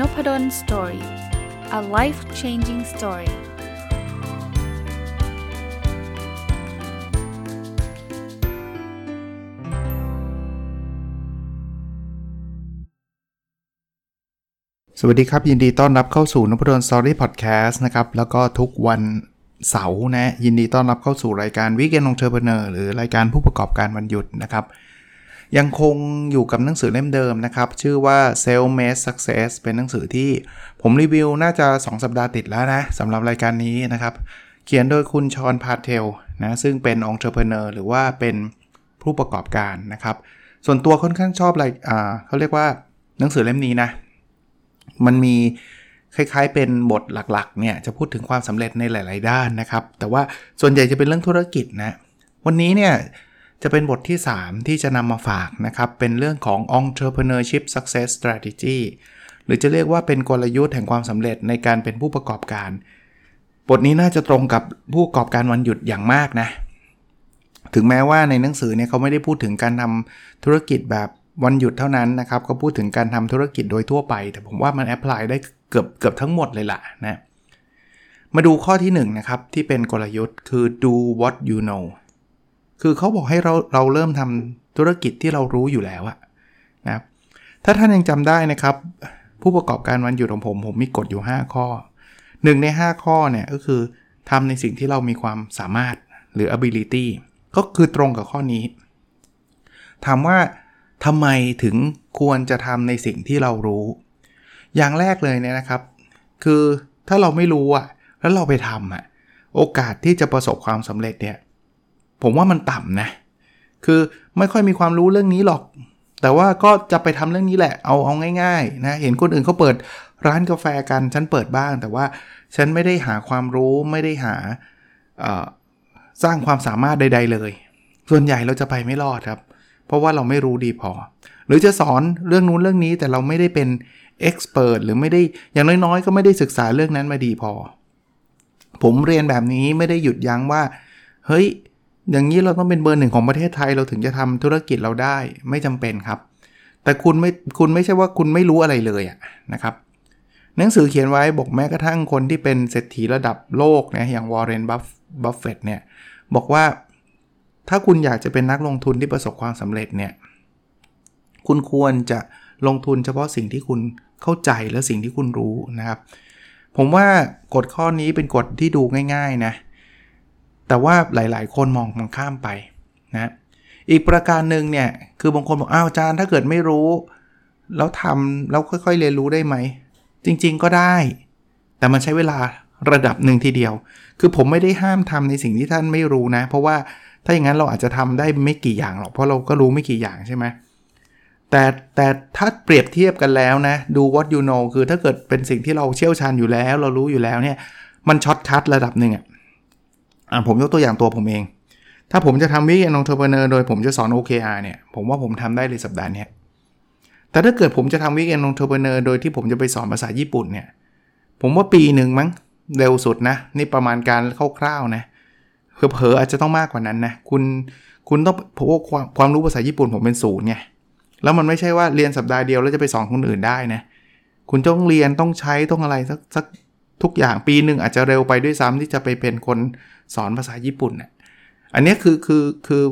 Nopadol Story a life changing story สวัสดีครับ ยินดีต้อนรับเข้าสู่นพดล Story Podcast นะครับ แล้วก็ทุกวันเสาร์นะ ยินดีต้อนรับเข้าสู่รายการ Weekend Entrepreneur หรือรายการผู้ประกอบการวันหยุดนะครับ ยังคงอยู่กับหนังสือเล่มเดิมนะครับ ชื่อว่า Self Made Success เป็นหนังสือที่ผมรีวิวน่าจะ 2 สัปดาห์ติดแล้วนะสำหรับรายการนี้นะครับ เขียนโดยคุณชอนพาเทลนะซึ่งเป็น entrepreneur หรือว่าเป็นผู้ประกอบการนะครับ ส่วนตัวค่อนข้างชอบอะไรอ่าเขาเรียกว่าหนังสือเล่มนี้นะ มันมีคล้ายๆ เป็นบทหลักๆเนี่ยจะพูดถึงความสำเร็จในหลาย ๆ ด้านนะครับ แต่ว่าส่วนใหญ่จะเป็นเรื่องธุรกิจนะ วันนี้เนี่ย จะเป็นบทที่ 3 ที่จะนำมาฝากนะครับ เป็นเรื่องของ entrepreneurship success strategy หรือจะเรียกว่าเป็นกลยุทธ์แห่งความสำเร็จในการเป็นผู้ประกอบการ บทนี้น่าจะตรงกับผู้ประกอบการวันหยุดอย่างมากนะ ถึงแม้ว่าในหนังสือเนี่ยเขาไม่ได้พูดถึงการทำธุรกิจแบบวันหยุดเท่านั้นนะครับเขาพูดถึงการทำธุรกิจโดยทั่วไป แต่ผมว่ามันแอพพลายได้เกือบเกือบทั้งหมดเลยล่ะนะ มาดูข้อที่1นนะครับที่เป็นกลยุทธ์คือ do what you know คือเขาบอกให้เราเราเริ่มทำธุรกิจที่เรารู้อยู่แล้วอะนะครับถ้าท่านยังจำได้นะครับ ผู้ประกอบการวันหยุดของผม ผมมีกฎอยู่ 5 ข้อ 1 ใน 5 ข้อเนี่ยก็คือทำในสิ่งที่เรามีความสามารถหรือ ability ก็คือตรงกับข้อนี้ ถามว่าทำไมถึงควรจะทำในสิ่งที่เรารู้ อย่างแรกเลยเนี่ยนะครับ คือถ้าเราไม่รู้อะแล้วเราไปทำอะโอกาสที่จะประสบความสำเร็จเนี่ย ผมว่ามันต่ำนะ คือไม่ค่อยมีความรู้เรื่องนี้หรอก แต่ว่าก็จะไปทำเรื่องนี้แหละ เอาเอาง่ายๆนะ เห็นคนอื่นเขาเปิดร้านกาแฟกัน ฉันเปิดบ้าง แต่ว่าฉันไม่ได้หาความรู้ ไม่ได้หาสร้างความสามารถใด ๆ เลย ส่วนใหญ่เราจะไปไม่รอดครับ เพราะว่าเราไม่รู้ดีพอ หรือจะสอนเรื่องนู้นเรื่องนี้ แต่เราไม่ได้เป็นเอ็กซ์เพรสหรือไม่ได้ อย่างน้อยๆ ก็ไม่ได้ศึกษาเรื่องนั้นมาดีพอ ผมเรียนแบบนี้ไม่ได้หยุดยั้งว่า เฮ้ย อย่างนี้เราต้องเป็นเบอร์หนึ่งของประเทศไทยเราถึงจะทำธุรกิจเราได้ไม่จำเป็นครับ แต่คุณไม่คุณไม่ใช่ว่าคุณไม่รู้อะไรเลยะนะครับหนังสือเขียนไว้บอกแม้กระทั่งคนที่เป็นเศรษฐีระดับโลกนะอย่างวอร์เรนบัฟบัฟเฟตเนี่ยบอกว่าถ้าคุณอยากจะเป็นนักลงทุนที่ประสบความสำเร็จเนี่ยคุณควรจะลงทุนเฉพาะสิ่งที่คุณเข้าใจและสิ่งที่คุณรู้นะครับ ผมว่ากฎข้อนี้เป็นกฎที่ดูง่าย ๆ นะ แต่ว่าหลาย ๆ คนมองมันข้ามไปนะอีกประการหนึ่งเนี่ยคือบางคนบอกอ้าวอาจารย์ถ้าเกิดไม่รู้ แล้วทำแล้วค่อยๆเรียนรู้ได้ไหม จริงๆก็ได้ แต่มันใช้เวลาระดับหนึ่งทีเดียว คือผมไม่ได้ห้ามทำในสิ่งที่ท่านไม่รู้นะ เพราะว่าถ้าอย่างนั้นเราอาจจะทำได้ไม่กี่อย่างหรอกเพราะเราก็รู้ไม่กี่อย่างใช่ไหมแต่แต่ถ้าเปรียบเทียบกันแล้วนะ do what you know คือถ้าเกิดเป็นสิ่งที่เราเชี่ยวชาญอยู่แล้ว เรารู้อยู่แล้วเนี่ย มัน shortcut ระดับหนึ่งอะ อ่าผมยกตัวอย่างตัวผมเอง ถ้าผมจะทำ Weekend Entrepreneur โดยผมจะสอน OKR เนี่ย ผมว่าผมทำได้เลยสัปดาห์นี้แต่ถ้าเกิดผมจะทำวิกแอนองเทอร์เพเนอร์โดยที่ผมจะไปสอนภาษาญี่ปุ่นเนี่ย ผมว่าปีหนึ่งมั้งเร็วสุดนะ นี่ประมาณการคร่าวๆนะเผลอๆอาจจะต้องมากกว่านั้นนะ คุณคุณต้องเพราะว่าความความรู้ภาษาญี่ปุ่นผมเป็นศูนย์ไงแล้วมันไม่ใช่ว่าเรียนสัปดาห์เดียวแล้วจะไปสอนคนอื่นได้นะ คุณต้องเรียนต้องใช้ต้องอะไรสักสัก ทุกอย่างปีหนึ่งอาจจะเร็วไปด้วยซ้ำที่จะไปเป็นคนสอนภาษาญี่ปุ่นเนี่ยอันนี้คือคือคือ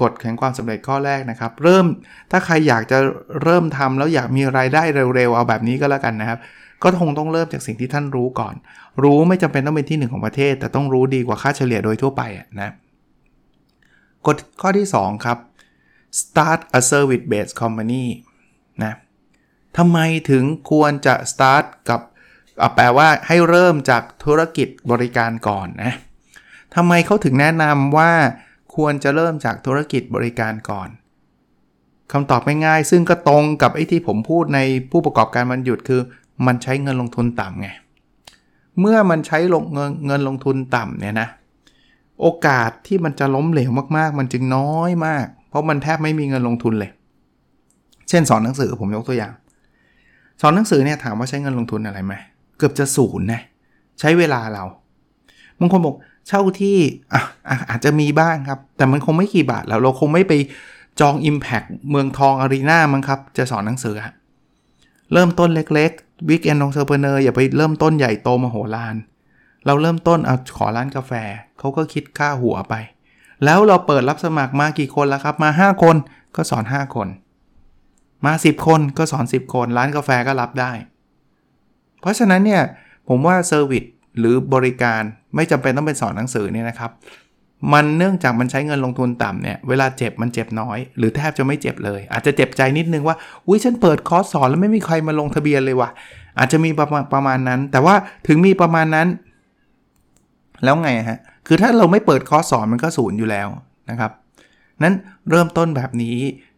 กฎแห่งความสำเร็จข้อแรกนะครับ เริ่มถ้าใครอยากจะเริ่มทำแล้วอยากมีรายได้เร็วๆเอาแบบนี้ก็แล้วกันนะครับ ก็คงต้องเริ่มจากสิ่งที่ท่านรู้ก่อน รู้ไม่จำเป็นต้องเป็นที่หนึ่งของประเทศ แต่ต้องรู้ดีกว่าค่าเฉลี่ยโดยทั่วไปนะกฎข้อที่ 2 ครับ start a service based company นะทำไมถึงควรจะ start กับ แปลว่าให้เริ่มจากธุรกิจบริการก่อนนะทำไมเขาถึงแนะนำว่าควรจะเริ่มจากธุรกิจบริการก่อนคำตอบง่ายๆซึ่งก็ตรงกับไอ้ที่ผมพูดในผู้ประกอบการมันหยุดคือ มันใช้เงินลงทุนต่ำไง เมื่อมันใช้ลงเงินเงินลงทุนต่ำเนี่ยนะโอกาสที่มันจะล้มเหลวมากๆ มันจึงน้อยมาก เพราะมันแทบไม่มีเงินลงทุนเลย เช่นสอนหนังสือผมยกตัวอย่าง สอนหนังสือเนี่ยถามว่าใช้เงินลงทุนอะไรไหม เกือบจะศูนย์นะใช้เวลาเราบางคนบอกเช่าที่อะอาจจะมีบ้างครับ แต่มันคงไม่กี่บาทแล้วเราคงไม่ไปจอง Impact เมืองทองอารีนามั้งครับ จะสอนหนังสือเริ่มต้นเล็กๆ Weekend Entrepreneur อย่าไปเริ่มต้นใหญ่โตมโหฬารเราเริ่มต้นเอาขอร้านกาแฟ เขาก็คิดค่าหัวไป แล้วเราเปิดรับสมัครมากี่คนแล้วครับ มา 5 คนก็สอน 5 คน มา 10 คนก็สอน 10 คน ร้านกาแฟก็รับได้ เพราะฉะนั้นเนี่ยผมว่าเซอร์วิสหรือบริการไม่จำเป็นต้องเป็นสอนหนังสือเนี่ยนะครับ มันเนื่องจากมันใช้เงินลงทุนต่ำเนี่ยเวลาเจ็บมันเจ็บน้อย หรือแทบจะไม่เจ็บเลย อาจจะเจ็บใจนิดนึงว่าอุ้ยฉันเปิดคอร์สสอนแล้วไม่มีใครมาลงทะเบียนเลยว่ะอาจจะมีประมาณประมาณนั้น แต่ว่าถึงมีประมาณนั้น แล้วไงฮะคือถ้าเราไม่เปิดคอร์สสอนมันก็ศูนย์อยู่แล้วนะครับนั้นเริ่มต้นแบบนี้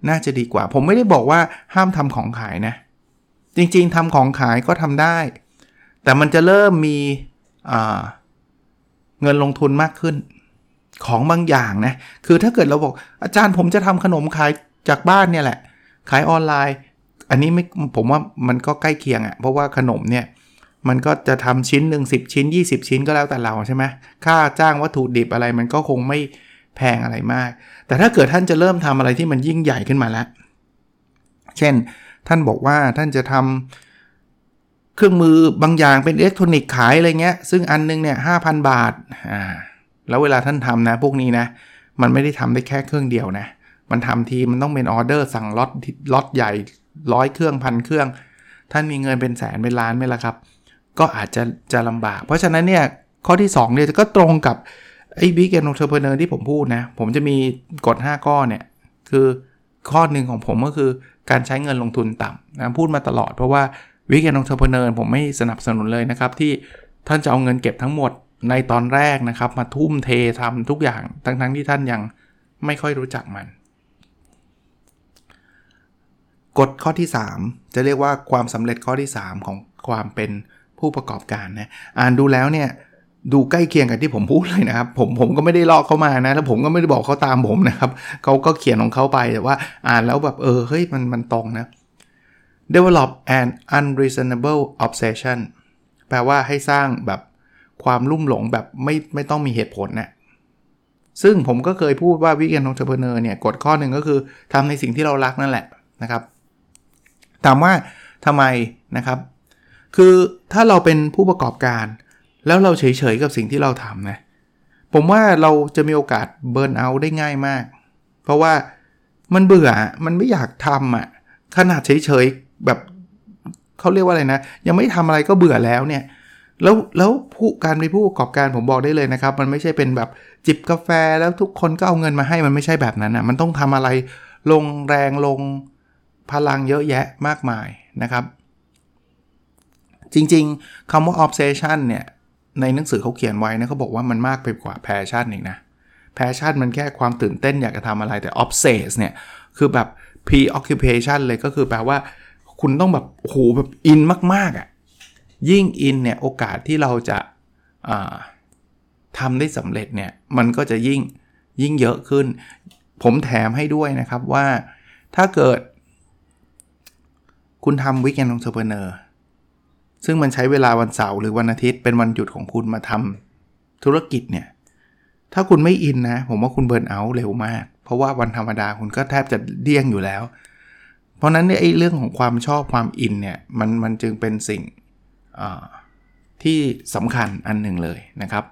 น่าจะดีกว่า ผมไม่ได้บอกว่าห้ามทำของขายนะ จริงๆทำของขายก็ทำได้ แต่มันจะเริ่มมีเงินลงทุนมากขึ้น ของบางอย่างนะ คือถ้าเกิดเราบอกอาจารย์ผมจะทำขนมขายจากบ้านเนี่ยแหละ ขายออนไลน์ อันนี้ไม่ผมว่ามันก็ใกล้เคียงอะ่ะ เพราะว่าขนมเนี่ยมันก็จะทำชิ้นหนึ่ง10ชิ้น 20 ชิ้นก็แล้วแต่เราใช่ไหมค่าจ้างวัตถุดิบอะไรมันก็คงไม่แพงอะไรมาก แต่ถ้าเกิดท่านจะเริ่มทำอะไรที่มันยิ่งใหญ่ขึ้นมาแล้ว เช่น ท่านบอกว่าท่านจะทำเครื่องมือบางอย่างเป็นอิเล็กทรอนิกส์ขายอะไรเงี้ย ซึ่งอันนึงเนี่ยห้าพันบาทอ่าแล้วเวลาท่านทำนะ พวกนี้นะ มันไม่ได้ทำได้แค่เครื่องเดียวนะ มันทำทีมันต้องเป็นออเดอร์สั่งล็อตล็อตใหญ่ร้อยเครื่องพันเครื่อง ท่านมีเงินเป็นแสนเป็นล้านไหมล่ะครับ ก็อาจจะจะลำบาก เพราะฉะนั้นเนี่ยข้อที่2เนี่ยก็ตรงกับไอ้ Weekend Entrepreneur ที่ผมพูดนะ ผมจะมีกฎ 5 ข้อเนี่ย คือ ข้อหนึ่งของผมก็คือการใช้เงินลงทุนต่ำนะพูดมาตลอดเพราะว่า Weekend Entrepreneur ผมไม่สนับสนุนเลยนะครับ ที่ท่านจะเอาเงินเก็บทั้งหมดในตอนแรกนะครับ มาทุ่มเททำทุกอย่างทั้งๆที่ท่านยังไม่ค่อยรู้จักมันกฎข้อที่ 3 จะเรียกว่าความสำเร็จข้อที่ 3 ของความเป็นผู้ประกอบการนะอ่านดูแล้วเนี่ย ดูใกล้เคียงกับที่ผมพูดเลยนะครับ ผมผมก็ไม่ได้ลอกเขามานะแล้วผมก็ไม่ได้บอกเขาตามผมนะครับเขาก็เขียนของเขาไปแต่ว่าอ่านแล้วแบบเออเฮ้ยมันมันตรงนะ develop an unreasonable obsession แปลว่าให้สร้างแบบความลุ่มหลงแบบไม่ไม่ต้องมีเหตุผลนะซึ่งผมก็เคยพูดว่า Weekend Entrepreneur เนี่ยกฎข้อหนึ่งก็คือทำในสิ่งที่เรารักนั่นแหละนะครับถามว่าทำไมนะครับ คือถ้าเราเป็นผู้ประกอบการ แล้วเราเฉยๆกับสิ่งที่เราทำนะผมว่าเราจะมีโอกาสเบิร์นเอาได้ง่ายมาก เพราะว่ามันเบื่อมันไม่อยากทำอะขนาดเฉยๆแบบเขาเรียกว่าอะไรนะ ยังไม่ทำอะไรก็เบื่อแล้วเนี่ยแล้วแล้วผู้การเป็นผู้ประกอบการผมบอกได้เลยนะครับ มันไม่ใช่เป็นแบบจิบกาแฟแล้วทุกคนก็เอาเงินมาให้มันไม่ใช่แบบนั้นอะมันต้องทำอะไรลงแรงลงพลังเยอะแยะมากมายนะครับ จริงๆคำว่า obsession เนี่ย ในหนังสือเขาเขียนไว้นะเขาบอกว่ามันมากไปกว่า passion อีกนะ passion มันแค่ความตื่นเต้นอยากจะทำอะไรแต่ obsess เนี่ย คือแบบ preoccupation เลยก็คือแปลว่า คุณต้องแบบโหแบบอินมากๆอะ่ะยิ่งอินเนี่ย โอกาสที่เราจะทำได้สำเร็จเนี่ย มันก็จะยิ่งยิ่งเยอะขึ้น ผมแถมให้ด้วยนะครับว่าถ้าเกิด คุณทำ Weekend Entrepreneur ซึ่งมันใช้เวลาวันเสาร์หรือวันอาทิตย์เป็นวันหยุดของคุณมาทำธุรกิจเนี่ย ถ้าคุณไม่อินนะ ผมว่าคุณ burnout เร็วมาก เพราะว่าวันธรรมดาคุณก็แทบจะเดี้ยงอยู่แล้ว เพราะนั้นเนี่ยไอ้เรื่องของความชอบความอินเนี่ยมันมันจึงเป็นสิ่งที่สำคัญอันหนึ่งเลยนะครับ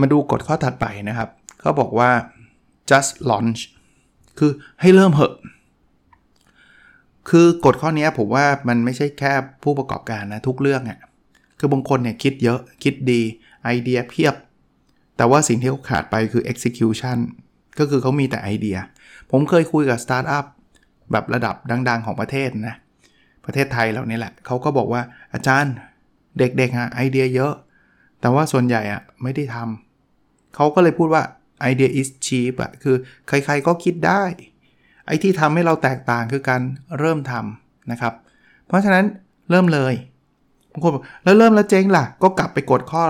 มาดูกฎข้อถัดไปนะครับเขาบอกว่า just launch คือให้เริ่มเหอะ คือกฎข้อนี้ผมว่ามันไม่ใช่แค่ผู้ประกอบการนะทุกเรื่องอะ่ะคือบางคนเนี่ยคิดเยอะคิดดีไอเดียเพียบ แต่ว่าสิ่งที่เขาขาดไปคือ execution ก็คือเขามีแต่ไอเดีย ผมเคยคุยกับสตาร์ทอัพแบบระดับดัง ๆ ของประเทศนะ ประเทศไทยเรานี่แหละ เขาก็บอกว่าอาจารย์เด็กๆอะไอเดียเยอะ แต่ว่าส่วนใหญ่อะไม่ได้ทำเขาก็เลยพูดว่าไอเดีย is cheap อะคือใครๆก็คิดได้ ไอ้ที่ทำให้เราแตกต่างคือการเริ่มทำนะครับ เพราะฉะนั้นเริ่มเลยบางคนบอกแล้วเริ่มแล้วเจ๊งล่ะ ก็กลับไปกฎข้อ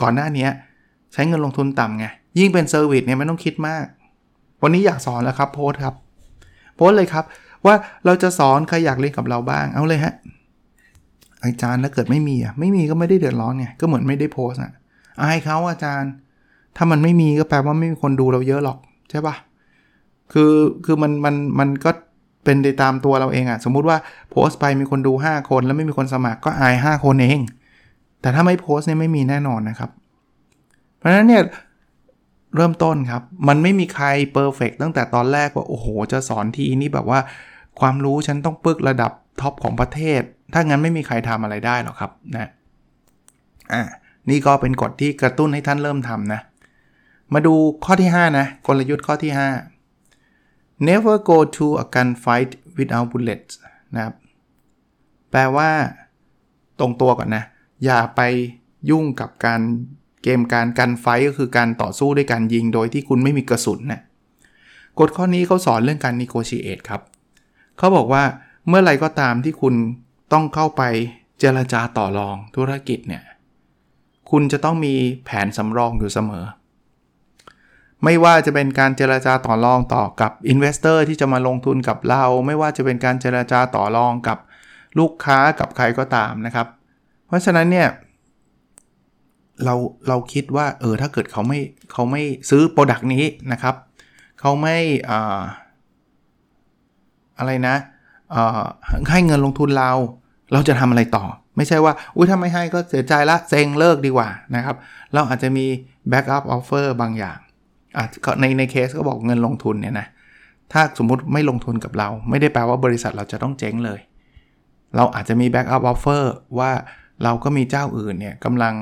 ก่อนหน้านี้ใช้เงินลงทุนต่ำไง ยิ่งเป็นเซอร์วิสเนี่ยไม่ต้องคิดมาก วันนี้อยากสอนแล้วครับโพสครับ โพสเลยครับ ว่าเราจะสอนใครอยากเรียนกับเราบ้างเอาเลยฮะอาจารย์แล้วเกิดไม่มีอะไม่มีก็ไม่ได้เดือดร้อนไงก็เหมือนไม่ได้โพสอะอายเขาอาจารย์ ถ้ามันไม่มีก็แปลว่าไม่มีคนดูเราเยอะหรอกใช่ปะ คือคือมันมันมันก็เป็นไปตามตัวเราเองอะสมมุติว่าโพสต์ไปมีคนดู 5 คน แล้วไม่มีคนสมัครก็อาย 5 คนเอง แต่ถ้าไม่โพสต์เนี่ยไม่มีแน่นอนนะครับ เพราะฉะนั้นเนี่ยเริ่มต้นครับ มันไม่มีใคร perfect ตั้งแต่ตอนแรกว่า โอ้โห จะสอนทีนี้แบบว่า ความรู้ฉันต้องปึกระดับท็อปของประเทศ ถ้างั้นไม่มีใครทำอะไรได้หรอกครับนะอ่านี่ก็เป็นกฎที่กระตุ้นให้ท่านเริ่มทำนะ มาดูข้อที่ 5 นะ กลยุทธ์ข้อที่ 5 never go to a gunfight without bullets นะครับ แปลว่า ตรงตัวก่อนนะ อย่าไปยุ่งกับการเกมการ gunfight ก็คือการต่อสู้ด้วยการยิงโดยที่คุณไม่มีกระสุนนะกฎข้อนี้เขาสอนเรื่องการ negotiate ครับ เขาบอกว่าเมื่อไรก็ตามที่คุณต้องเข้าไปเจรจาต่อรองธุรกิจเนี่ย คุณจะต้องมีแผนสำรองอยู่เสมอ ไม่ว่าจะเป็นการเจรจาต่อรองต่อกับ investor ที่จะมาลงทุนกับเรา ไม่ว่าจะเป็นการเจรจาต่อรองกับลูกค้ากับใครก็ตามนะครับ เพราะฉะนั้นเนี่ยเราเราคิดว่าเออถ้าเกิดเขาไม่เขาไม่ซื้อโปรดักต์นี้นะครับเขาไม่อ่าอะไรนะให้เงินลงทุนเรา เราจะทำอะไรต่อ ไม่ใช่ว่าอุ้ยถ้าไม่ให้ก็เสียใจละเซ็งเลิกดีกว่านะครับ เราอาจจะมี backup offer บางอย่าง ในในเคสก็บอกเงินลงทุนเนี่ยนะถ้าสมมุติไม่ลงทุนกับเรา ไม่ได้แปลว่าบริษัทเราจะต้องเจ๊งเลย เราอาจจะมี backup offer ว่าเราก็มีเจ้าอื่นเนี่ยกำลัง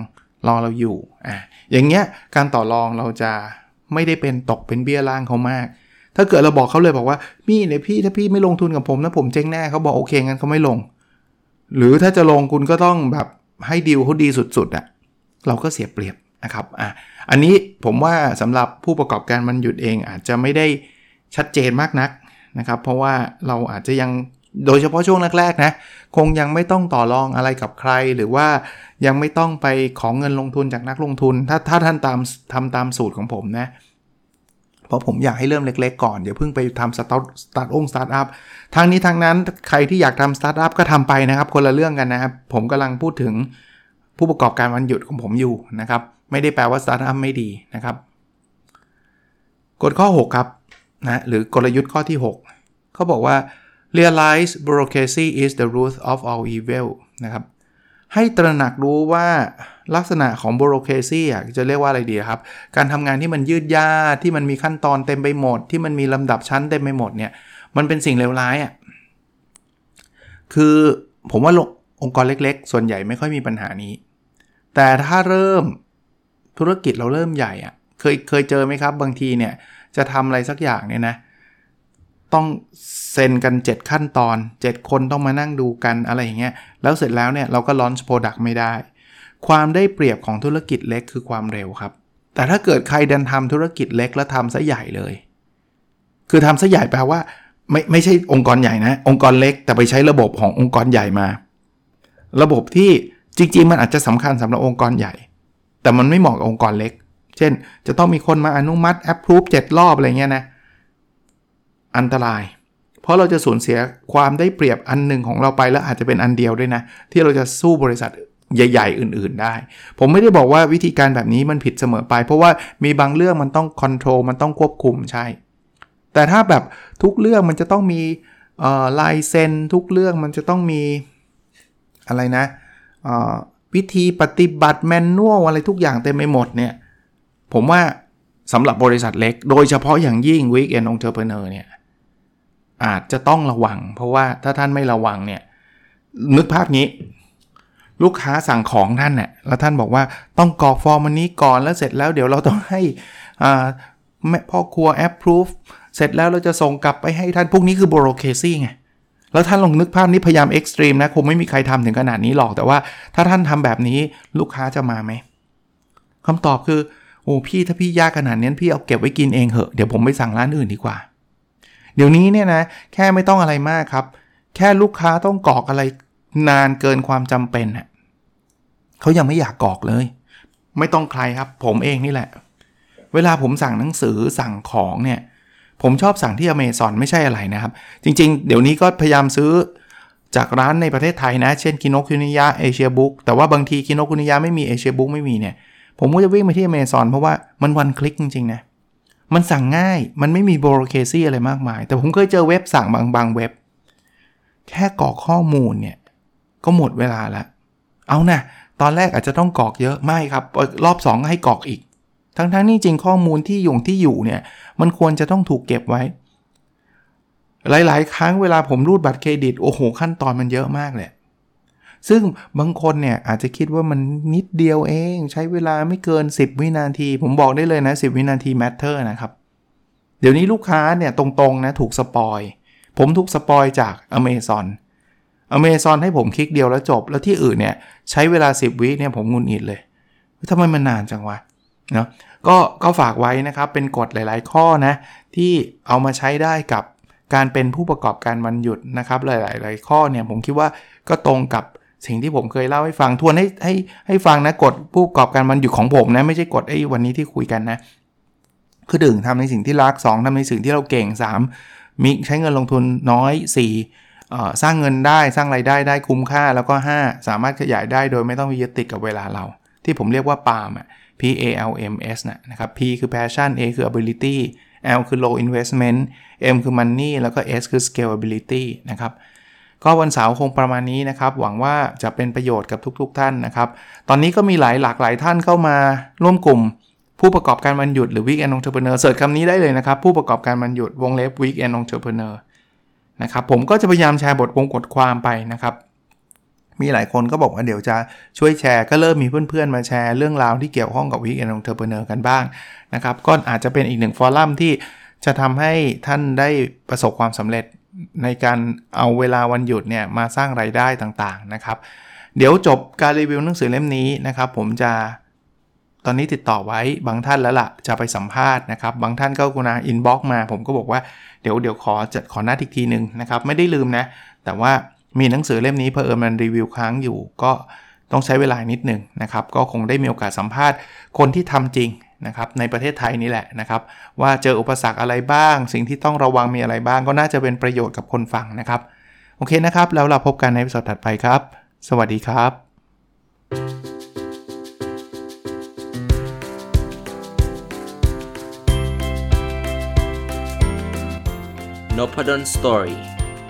รอเราอยู่อะอย่างเงี้ยการต่อรองเราจะไม่ได้เป็นตกเป็นเบี้ยล่างเขามาก ถ้าเกิดเราบอกเขาเลยบอกว่าพี่เนี่ยพี่ถ้าพี่ไม่ลงทุนกับผมนะผมเจ๊งแน่เขาบอกโอเคงั้นเขาไม่ลง หรือถ้าจะลงคุณก็ต้องแบบให้ดีลเขาดีสุดๆอะ่ะเราก็เสียเปรียบ นะครับอะอันนี้ผมว่าสำหรับผู้ประกอบการมันหยุดเองอาจจะไม่ได้ชัดเจนมากนักนะครับ เพราะว่าเราอาจจะยังโดยเฉพาะช่วงแรกๆนะคงยังไม่ต้องต่อรองอะไรกับใคร หรือว่ายังไม่ต้องไปขอเงินลงทุนจากนักลงทุน ถ้าถ้าท่านตามทำตามสูตรของผมนะเพราะผมอยากให้เริ่มเล็กๆก่อนอย่าเพิ่งไปทำสตาร์ทสตาร์ทองสตาร์ทอัพทางนี้ทางนั้นใครที่อยากทำสตาร์ทอัพก็ทำไปนะครับ คนละเรื่องกันนะครับ ผมกำลังพูดถึงผู้ประกอบการวันหยุดของผมอยู่นะครับ ไม่ได้แปลว่าสตาร์ทอัพไม่ดีนะครับ กฎข้อ 6 ครับนะหรือกลยุทธ์ข้อที่ 6 เขาบอกว่า realize bureaucracy is the root of all evil นะครับให้ตระหนักรู้ว่าลักษณะของ bureaucracy อะจะเรียกว่าอะไรดีครับ การทำงานที่มันยืดยาดที่มันมีขั้นตอนเต็มไปหมด ที่มันมีลำดับชั้นเต็มไปหมดเนี่ยมันเป็นสิ่งเลวร้ายอะคือผมว่าองค์กรเล็กๆ ส่วนใหญ่ไม่ค่อยมีปัญหานี้ แต่ถ้าเริ่ม ธุรกิจเราเริ่มใหญ่อะเคยเคยเจอไหมครับ บางทีเนี่ยจะทำอะไรสักอย่างเนี่ยนะ ต้องเซ็นกัน 7 ขั้นตอน 7 คนต้องมานั่งดูกันอะไรอย่างเงี้ยแล้วเสร็จแล้วเนี่ยเราก็ลอนช์โปรดักต์ไม่ได้ ความได้เปรียบของธุรกิจเล็กคือความเร็วครับ แต่ถ้าเกิดใครดันทำธุรกิจเล็กแล้วทำซะใหญ่เลย คือทำซะใหญ่แปลว่าไม่ไม่ใช่องค์กรใหญ่นะ องค์กรเล็กแต่ไปใช้ระบบขององค์กรใหญ่มา ระบบที่จริงๆ มันอาจจะสำคัญสำหรับองค์กรใหญ่ แต่มันไม่เหมาะกับองค์กรเล็ก เช่น จะต้องมีคนมาอนุมัติแอปพรูฟเจ็ดรอบอะไรเงี้ยนะ อันตราย เพราะเราจะสูญเสียความได้เปรียบอันหนึ่งของเราไปแล้วอาจจะเป็นอันเดียวด้วยนะ ที่เราจะสู้บริษัทใหญ่ ๆ อื่น ๆ ได้ ผมไม่ได้บอกว่าวิธีการแบบนี้มันผิดเสมอไป เพราะว่ามีบางเรื่องมันต้องคอนโทรลมันต้องควบคุมใช่ แต่ถ้าแบบทุกเรื่องมันจะต้องมีลายเซ็นทุกเรื่องมันจะต้องมีอะไรนะ วิธีปฏิบัติแมนนวลอะไรทุกอย่างเต็มไปหมดเนี่ย ผมว่าสำหรับบริษัทเล็ก โดยเฉพาะอย่างยิ่ง Weekend Entrepreneur เนี่ย อาจจะต้องระวัง เพราะว่าถ้าท่านไม่ระวังเนี่ย นึกภาพนี้ ลูกค้าสั่งของท่านเนี่ยแล้วท่านบอกว่าต้องกรอกฟอร์มอันนี้ก่อนแล้วเสร็จแล้วเดี๋ยวเราต้องให้พ่อครัว approve เสร็จแล้วเราจะส่งกลับไปให้ท่านพวกนี้คือ bureaucracy ไง แล้วท่านลองนึกภาพนี้พยายาม extreme นะคงไม่มีใครทำถึงขนาดนี้หรอกแต่ว่าถ้าท่านทำแบบนี้ลูกค้าจะมาไหมคำตอบคือโอ้พี่ถ้าพี่ยากขนาดนี้พี่เอาเก็บไว้กินเองเหอะเดี๋ยวผมไปสั่งร้านอื่นดีกว่า เดี๋ยวนี้เนี่ยนะแค่ไม่ต้องอะไรมากครับ แค่ลูกค้าต้องกรอกอะไรนานเกินความจำเป็นเน่ยเขายังไม่อยากกรอกเลย ไม่ต้องใครครับ ผมเองนี่แหละ เวลาผมสั่งหนังสือสั่งของเนี่ย ผมชอบสั่งที่อเมซอนไม่ใช่อะไรนะครับ จริง ๆ เดี๋ยวนี้ก็พยายามซื้อจากร้านในประเทศไทยนะ เช่น Kinokuniya Asia Books แต่ว่าบางที Kinokuniya ไม่มี Asia Books ไม่มีเนี่ย ผมก็จะวิ่งไปที่อเมซอนเพราะว่ามัน one click จริงๆนะมันสั่งง่ายมันไม่มี bureaucracy อะไรมากมาย แต่ผมเคยเจอเว็บสั่งบางบางเว็บ แค่กรอกข้อมูลเนี่ย ก็หมดเวลาแล้วเอานะตอนแรกอาจจะต้องกรอกเยอะไม่ครับ รอบ 2 ให้กรอกอีก ทั้งๆนี่จริงข้อมูลที่อยู่ที่อยู่เนี่ยมันควรจะต้องถูกเก็บไว้ หลายๆ ครั้งเวลาผมรูดบัตรเครดิตโอ้โห ขั้นตอนมันเยอะมากเลยซึ่งบางคนเนี่ยอาจจะคิดว่ามันนิดเดียวเอง ใช้เวลาไม่เกิน 10 วินาที ผมบอกได้เลยนะ 10 วินาที matter นะครับ เดี๋ยวนี้ลูกค้าเนี่ยตรงๆนะถูกสปอย ผมถูกสปอยจาก Amazon Amazon ให้ผมคลิกเดียวแล้วจบ แล้วที่อื่นเนี่ยใช้เวลา 10 วิเนี่ยผมงุนอิดเลยทำไมมันนานจังวะ นะก็ก็ฝากไว้นะครับ เป็นกฎหลาย ๆ ข้อนะ ที่เอามาใช้ได้กับการเป็นผู้ประกอบการวันหยุดนะครับ หลายๆข้อเนี่ยผมคิดว่าก็ตรงกับสิ่งที่ผมเคยเล่าให้ฟังทวนให้ให้ให้ฟังนะกฎผู้ประกอบการวันหยุดของผมนะไม่ใช่กฎไอ้วันนี้ที่คุยกันนะ คือหนึ่งทำในสิ่งที่รัก 2ทำในสิ่งที่เราเก่ง 3 มีใช้เงินลงทุนน้อย 4 สร้างเงินได้สร้างไรายได้ได้คุ้มค่าแล้วก็ 5 สามารถขยายได้โดยไม่ต้องไปยึดติดกับเวลาเรา ที่ผมเรียกว่าปาล์ม P A L M S นะครับ P คือ passion A คือ ability L คือ low investment M คือ money แล้วก็ S คือ scalability นะครับก็วันเสาร์คงประมาณนี้นะครับ หวังว่าจะเป็นประโยชน์กับทุกๆทท่านนะครับ ตอนนี้ก็มีหลายหลากหลายท่านเข้ามาร่วมกลุ่ม ผู้ประกอบการวันหยุดหรือ Weekend Entrepreneur เสิร์ชคำนี้ได้เลยนะครับ ผู้ประกอบการวันหยุดวงเล็บ Weekend Entrepreneur นะครับผมก็จะพยายามแชร์บทวงกฎความไปนะครับ มีหลายคนก็บอกว่าเดี๋ยวจะช่วยแชร์ ก็เริ่มมีเพื่อนๆมาแชร์เรื่องราวที่เกี่ยวข้องกับ Weekend Entrepreneur กันบ้างนะครับก็อาจจะเป็นอีกหนึ่งฟอรัมที่จะทำให้ท่านได้ประสบความสำเร็จในการเอาเวลาวันหยุดเนี่ยมาสร้างไรายได้ต่างๆนะครับ เดี๋ยวจบการรีวิวหนังสือเล่มนี้นะครับ ผมจะตอนนี้ติดต่อไว้บางท่านแล้วละ่ะจะไปสัมภาษณ์นะครับ บางท่านก็กุณาอินบ็อกมา ผมก็บอกว่าเดี๋ยวเดี๋ยวขอจัดขอนัดอีกทีหนึ่งนะครับ ไม่ได้ลืมนะ แต่ว่า มีหนังสือเล่มนี้เพอเอิญมันรีวิวค้างอยู่ ก็ต้องใช้เวลานิดหนึ่งนะครับ ก็คงได้มีโอกาสสัมภาษณ์คนที่ทำจริงนะครับในประเทศไทยนี่แหละนะครับ ว่าเจออุปสรรคอะไรบ้าง สิ่งที่ต้องระวังมีอะไรบ้าง ก็น่าจะเป็นประโยชน์กับคนฟังนะครับ โอเคนะครับ แล้วเราพบกันในวิดีโอถัดไปครับ สวัสดีครับ n o p a d o n Story